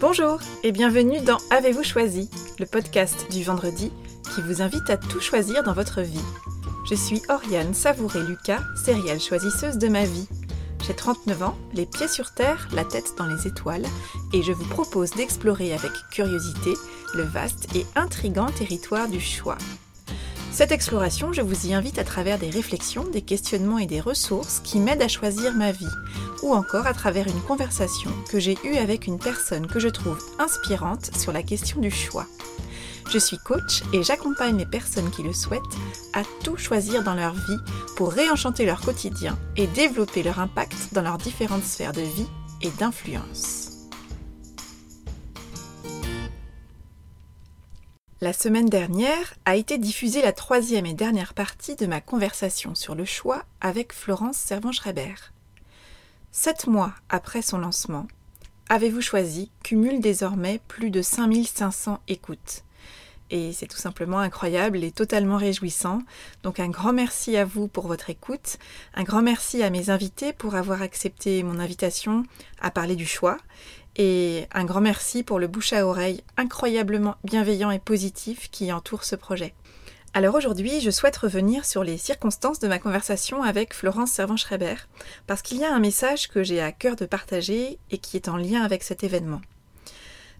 Bonjour et bienvenue dans Avez-vous choisi, le podcast du vendredi qui vous invite à tout choisir dans votre vie. Je suis Oriane Savouré-Lucas, céréale choisisseuse de ma vie. J'ai 39 ans, les pieds sur terre, la tête dans les étoiles, et je vous propose d'explorer avec curiosité le vaste et intrigant territoire du choix. Cette exploration, je vous y invite à travers des réflexions, des questionnements et des ressources qui m'aident à choisir ma vie, ou encore à travers une conversation que j'ai eue avec une personne que je trouve inspirante sur la question du choix. Je suis coach et j'accompagne les personnes qui le souhaitent à tout choisir dans leur vie pour réenchanter leur quotidien et développer leur impact dans leurs différentes sphères de vie et d'influence. La semaine dernière a été diffusée la troisième et dernière partie de ma conversation sur le choix avec Florence Servan-Schreiber. Sept mois après son lancement, Avez-vous choisi cumule désormais plus de 5500 écoutes? Et c'est tout simplement incroyable et totalement réjouissant. Donc un grand merci à vous pour votre écoute, un grand merci à mes invités pour avoir accepté mon invitation à parler du choix, et un grand merci pour le bouche à oreille incroyablement bienveillant et positif qui entoure ce projet. Alors aujourd'hui, je souhaite revenir sur les circonstances de ma conversation avec Florence Servan-Schreiber, parce qu'il y a un message que j'ai à cœur de partager et qui est en lien avec cet événement.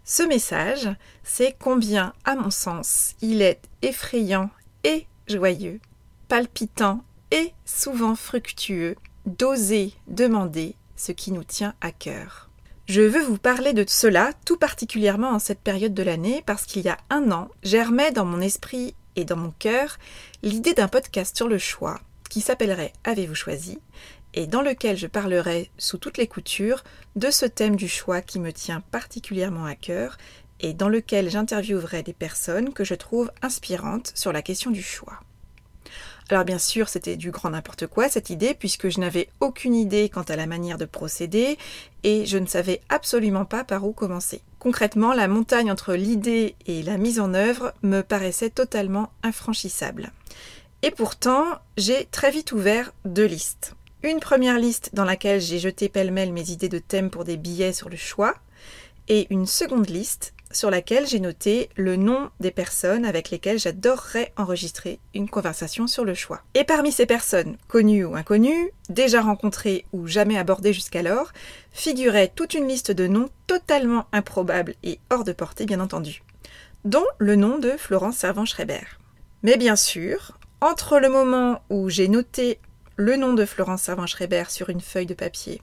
Ce message, c'est combien, à mon sens, il est effrayant et joyeux, palpitant et souvent fructueux d'oser demander ce qui nous tient à cœur. Je veux vous parler de cela tout particulièrement en cette période de l'année parce qu'il y a un an, germait dans mon esprit et dans mon cœur l'idée d'un podcast sur le choix qui s'appellerait Avez-vous choisi? et dans lequel je parlerai sous toutes les coutures de ce thème du choix qui me tient particulièrement à cœur et dans lequel j'interviewerai des personnes que je trouve inspirantes sur la question du choix. Alors bien sûr, c'était du grand n'importe quoi cette idée, puisque je n'avais aucune idée quant à la manière de procéder, et je ne savais absolument pas par où commencer. Concrètement, la montagne entre l'idée et la mise en œuvre me paraissait totalement infranchissable. Et pourtant, j'ai très vite ouvert deux listes. Une première liste dans laquelle j'ai jeté pêle-mêle mes idées de thèmes pour des billets sur le choix, et une seconde liste sur laquelle j'ai noté le nom des personnes avec lesquelles j'adorerais enregistrer une conversation sur le choix. Et parmi ces personnes, connues ou inconnues, déjà rencontrées ou jamais abordées jusqu'alors, figurait toute une liste de noms totalement improbables et hors de portée bien entendu, dont le nom de Florence Servan-Schreiber. Mais bien sûr, entre le moment où j'ai noté le nom de Florence Servan-Schreiber sur une feuille de papier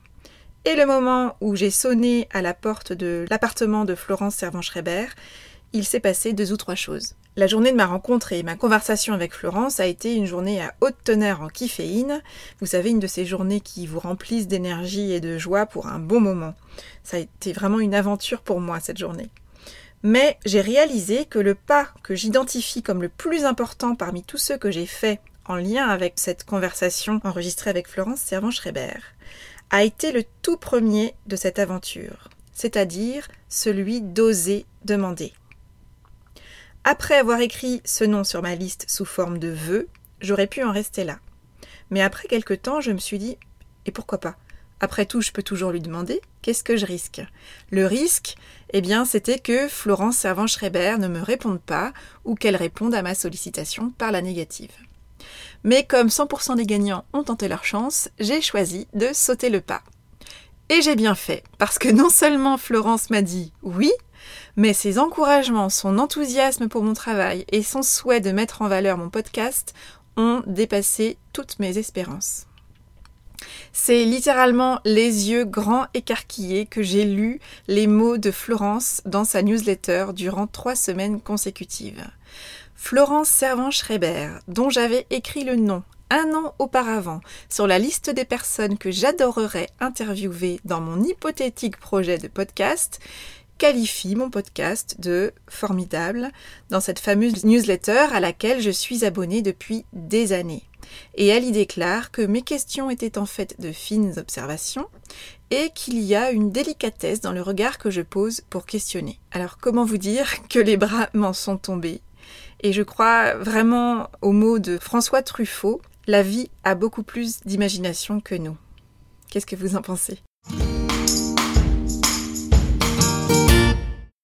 et le moment où j'ai sonné à la porte de l'appartement de Florence Servan-Schreiber, il s'est passé deux ou trois choses. La journée de ma rencontre et ma conversation avec Florence a été une journée à haute teneur en kifféine. Vous savez, une de ces journées qui vous remplissent d'énergie et de joie pour un bon moment. Ça a été vraiment une aventure pour moi cette journée. Mais j'ai réalisé que le pas que j'identifie comme le plus important parmi tous ceux que j'ai faits en lien avec cette conversation enregistrée avec Florence Servan-Schreiber a été le tout premier de cette aventure, c'est-à-dire celui d'oser demander. Après avoir écrit ce nom sur ma liste sous forme de vœu, j'aurais pu en rester là. Mais après quelque temps, je me suis dit et pourquoi pas? Après tout, je peux toujours lui demander qu'est-ce que je risque? Le risque, eh bien, c'était que Florence Servan-Schreiber ne me réponde pas ou qu'elle réponde à ma sollicitation par la négative. Mais comme 100% des gagnants ont tenté leur chance, j'ai choisi de sauter le pas. Et j'ai bien fait, parce que non seulement Florence m'a dit oui, mais ses encouragements, son enthousiasme pour mon travail et son souhait de mettre en valeur mon podcast ont dépassé toutes mes espérances. C'est littéralement les yeux grands écarquillés que j'ai lu les mots de Florence dans sa newsletter durant trois semaines consécutives. Florence Servan-Schreiber, dont j'avais écrit le nom un an auparavant sur la liste des personnes que j'adorerais interviewer dans mon hypothétique projet de podcast, qualifie mon podcast de formidable dans cette fameuse newsletter à laquelle je suis abonnée depuis des années. Et elle y déclare que mes questions étaient en fait de fines observations et qu'il y a une délicatesse dans le regard que je pose pour questionner. Alors comment vous dire que les bras m'en sont tombés et je crois vraiment au mot de François Truffaut, la vie a beaucoup plus d'imagination que nous. Qu'est-ce que vous en pensez?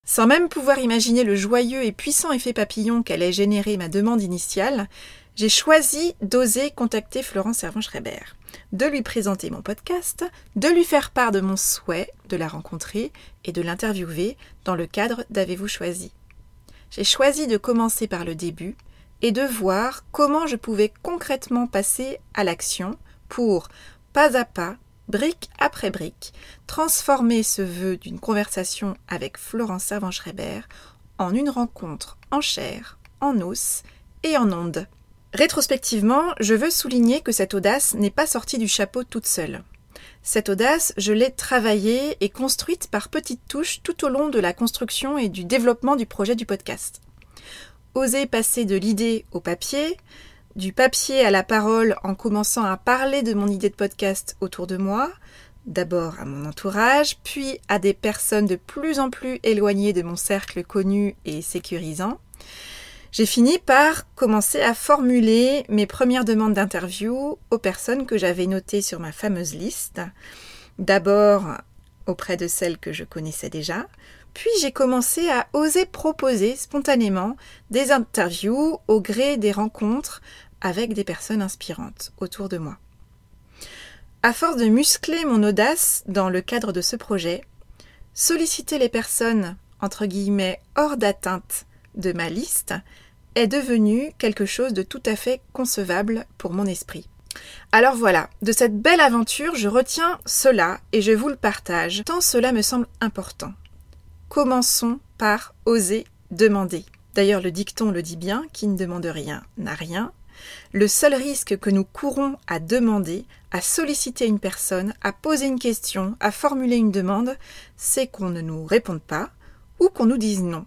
Sans même pouvoir imaginer le joyeux et puissant effet papillon qu'allait générer ma demande initiale, j'ai choisi d'oser contacter Florence Servan-Schreiber, de lui présenter mon podcast, de lui faire part de mon souhait de la rencontrer et de l'interviewer dans le cadre d'Avez-vous choisi? J'ai choisi de commencer par le début et de voir comment je pouvais concrètement passer à l'action pour, pas à pas, brique après brique, transformer ce vœu d'une conversation avec Florence Servan-Schreiber en une rencontre en chair, en os et en ondes. Rétrospectivement, je veux souligner que cette audace n'est pas sortie du chapeau toute seule. Cette audace, je l'ai travaillée et construite par petites touches tout au long de la construction et du développement du projet du podcast. Oser passer de l'idée au papier, du papier à la parole en commençant à parler de mon idée de podcast autour de moi, d'abord à mon entourage, puis à des personnes de plus en plus éloignées de mon cercle connu et sécurisant. J'ai fini par commencer à formuler mes premières demandes d'interview aux personnes que j'avais notées sur ma fameuse liste. D'abord auprès de celles que je connaissais déjà, puis j'ai commencé à oser proposer spontanément des interviews au gré des rencontres avec des personnes inspirantes autour de moi. À force de muscler mon audace dans le cadre de ce projet, solliciter les personnes entre guillemets hors d'atteinte de ma liste est devenu quelque chose de tout à fait concevable pour mon esprit. Alors voilà, de cette belle aventure, je retiens cela et je vous le partage, tant cela me semble important. Commençons par oser demander. D'ailleurs, le dicton le dit bien, qui ne demande rien n'a rien. Le seul risque que nous courons à demander, à solliciter une personne, à poser une question, à formuler une demande, c'est qu'on ne nous réponde pas ou qu'on nous dise non.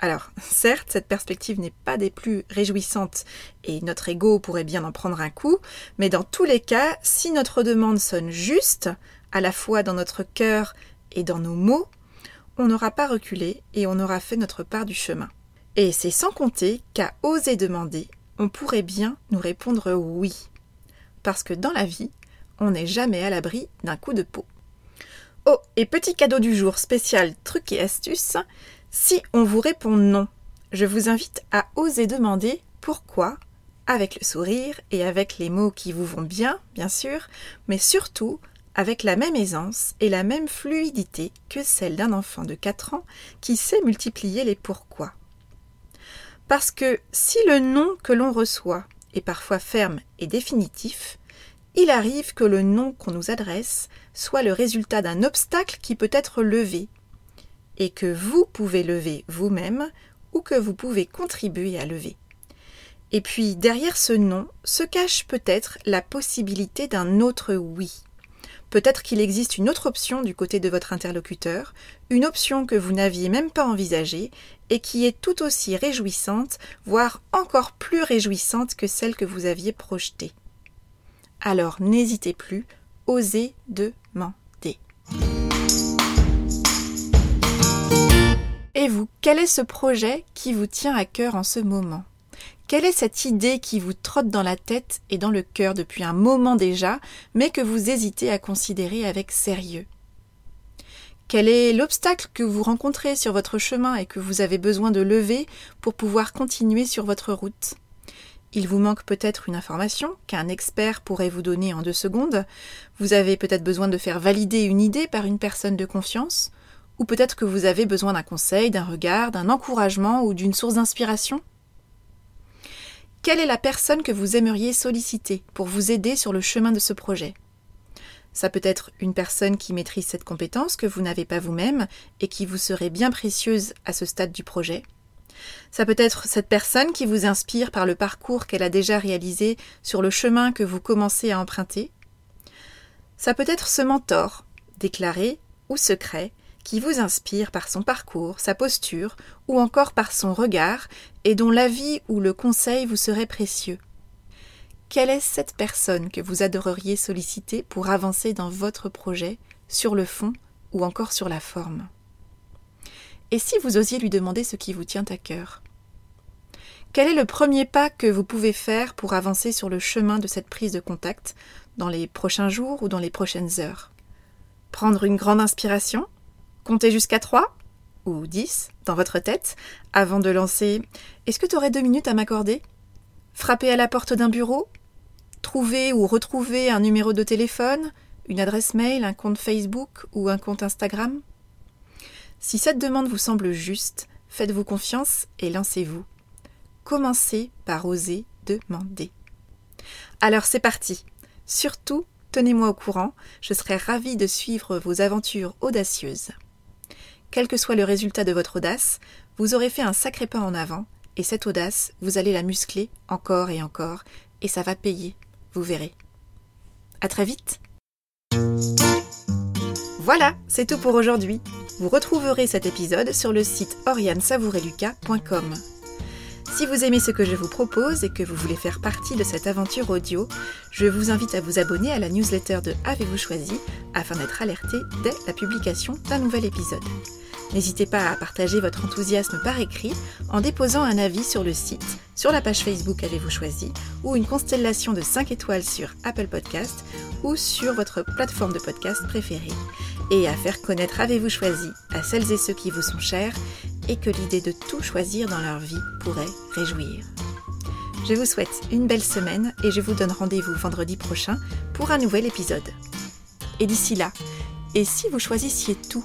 Alors, certes, cette perspective n'est pas des plus réjouissantes et notre ego pourrait bien en prendre un coup, mais dans tous les cas, si notre demande sonne juste, à la fois dans notre cœur et dans nos mots, on n'aura pas reculé et on aura fait notre part du chemin. Et c'est sans compter qu'à oser demander, on pourrait bien nous répondre oui. Parce que dans la vie, on n'est jamais à l'abri d'un coup de peau. Oh, et petit cadeau du jour spécial truc et astuce, si on vous répond non, je vous invite à oser demander pourquoi, avec le sourire et avec les mots qui vous vont bien, bien sûr, mais surtout avec la même aisance et la même fluidité que celle d'un enfant de 4 ans qui sait multiplier les pourquoi. Parce que si le nom que l'on reçoit est parfois ferme et définitif, il arrive que le nom qu'on nous adresse soit le résultat d'un obstacle qui peut être levé, et que vous pouvez lever vous-même ou que vous pouvez contribuer à lever. Et puis derrière ce nom se cache peut-être la possibilité d'un autre oui, Peut-être qu'il existe une autre option du côté de votre interlocuteur, une option que vous n'aviez même pas envisagée et qui est tout aussi réjouissante, voire encore plus réjouissante que celle que vous aviez projetée. Alors n'hésitez plus, osez demander. Et vous, quel est ce projet qui vous tient à cœur en ce moment? Quelle est cette idée qui vous trotte dans la tête et dans le cœur depuis un moment déjà, mais que vous hésitez à considérer avec sérieux? Quel est l'obstacle que vous rencontrez sur votre chemin et que vous avez besoin de lever pour pouvoir continuer sur votre route? Il vous manque peut-être une information qu'un expert pourrait vous donner en deux secondes. Vous avez peut-être besoin de faire valider une idée par une personne de confiance. Ou peut-être que vous avez besoin d'un conseil, d'un regard, d'un encouragement ou d'une source d'inspiration? Quelle est la personne que vous aimeriez solliciter pour vous aider sur le chemin de ce projet? Ça peut être une personne qui maîtrise cette compétence que vous n'avez pas vous-même et qui vous serait bien précieuse à ce stade du projet? Ça peut être cette personne qui vous inspire par le parcours qu'elle a déjà réalisé sur le chemin que vous commencez à emprunter? Ça peut être ce mentor, déclaré ou secret, qui vous inspire par son parcours, sa posture ou encore par son regard et dont l'avis ou le conseil vous serait précieux. Quelle est cette personne que vous adoreriez solliciter pour avancer dans votre projet, sur le fond ou encore sur la forme? Et si vous osiez lui demander ce qui vous tient à cœur? Quel est le premier pas que vous pouvez faire pour avancer sur le chemin de cette prise de contact dans les prochains jours ou dans les prochaines heures? Prendre une grande inspiration? Compter jusqu'à 3 ou 10 dans votre tête avant de lancer Est-ce que tu aurais deux minutes à m'accorder? Frapper à la porte d'un bureau? Trouver ou retrouver un numéro de téléphone, une adresse mail, un compte Facebook? Ou un compte Instagram? Si cette demande vous semble juste, faites-vous confiance et lancez-vous. Commencez par oser demander. Alors c'est parti. Surtout, tenez-moi au courant, je serai ravie de suivre vos aventures audacieuses. Quel que soit le résultat de votre audace, vous aurez fait un sacré pas en avant, et cette audace, vous allez la muscler encore et encore, et ça va payer, vous verrez. À très vite! Voilà, c'est tout pour aujourd'hui. Vous retrouverez cet épisode sur le site oriansavoureluca.com. Si vous aimez ce que je vous propose et que vous voulez faire partie de cette aventure audio, je vous invite à vous abonner à la newsletter de Avez-vous choisi afin d'être alerté dès la publication d'un nouvel épisode. N'hésitez pas à partager votre enthousiasme par écrit en déposant un avis sur le site, sur la page Facebook Avez-vous choisi ou une constellation de 5 étoiles sur Apple Podcast ou sur votre plateforme de podcast préférée et à faire connaître Avez-vous choisi à celles et ceux qui vous sont chers et que l'idée de tout choisir dans leur vie pourrait réjouir. Je vous souhaite une belle semaine et je vous donne rendez-vous vendredi prochain pour un nouvel épisode. Et d'ici là, et si vous choisissiez tout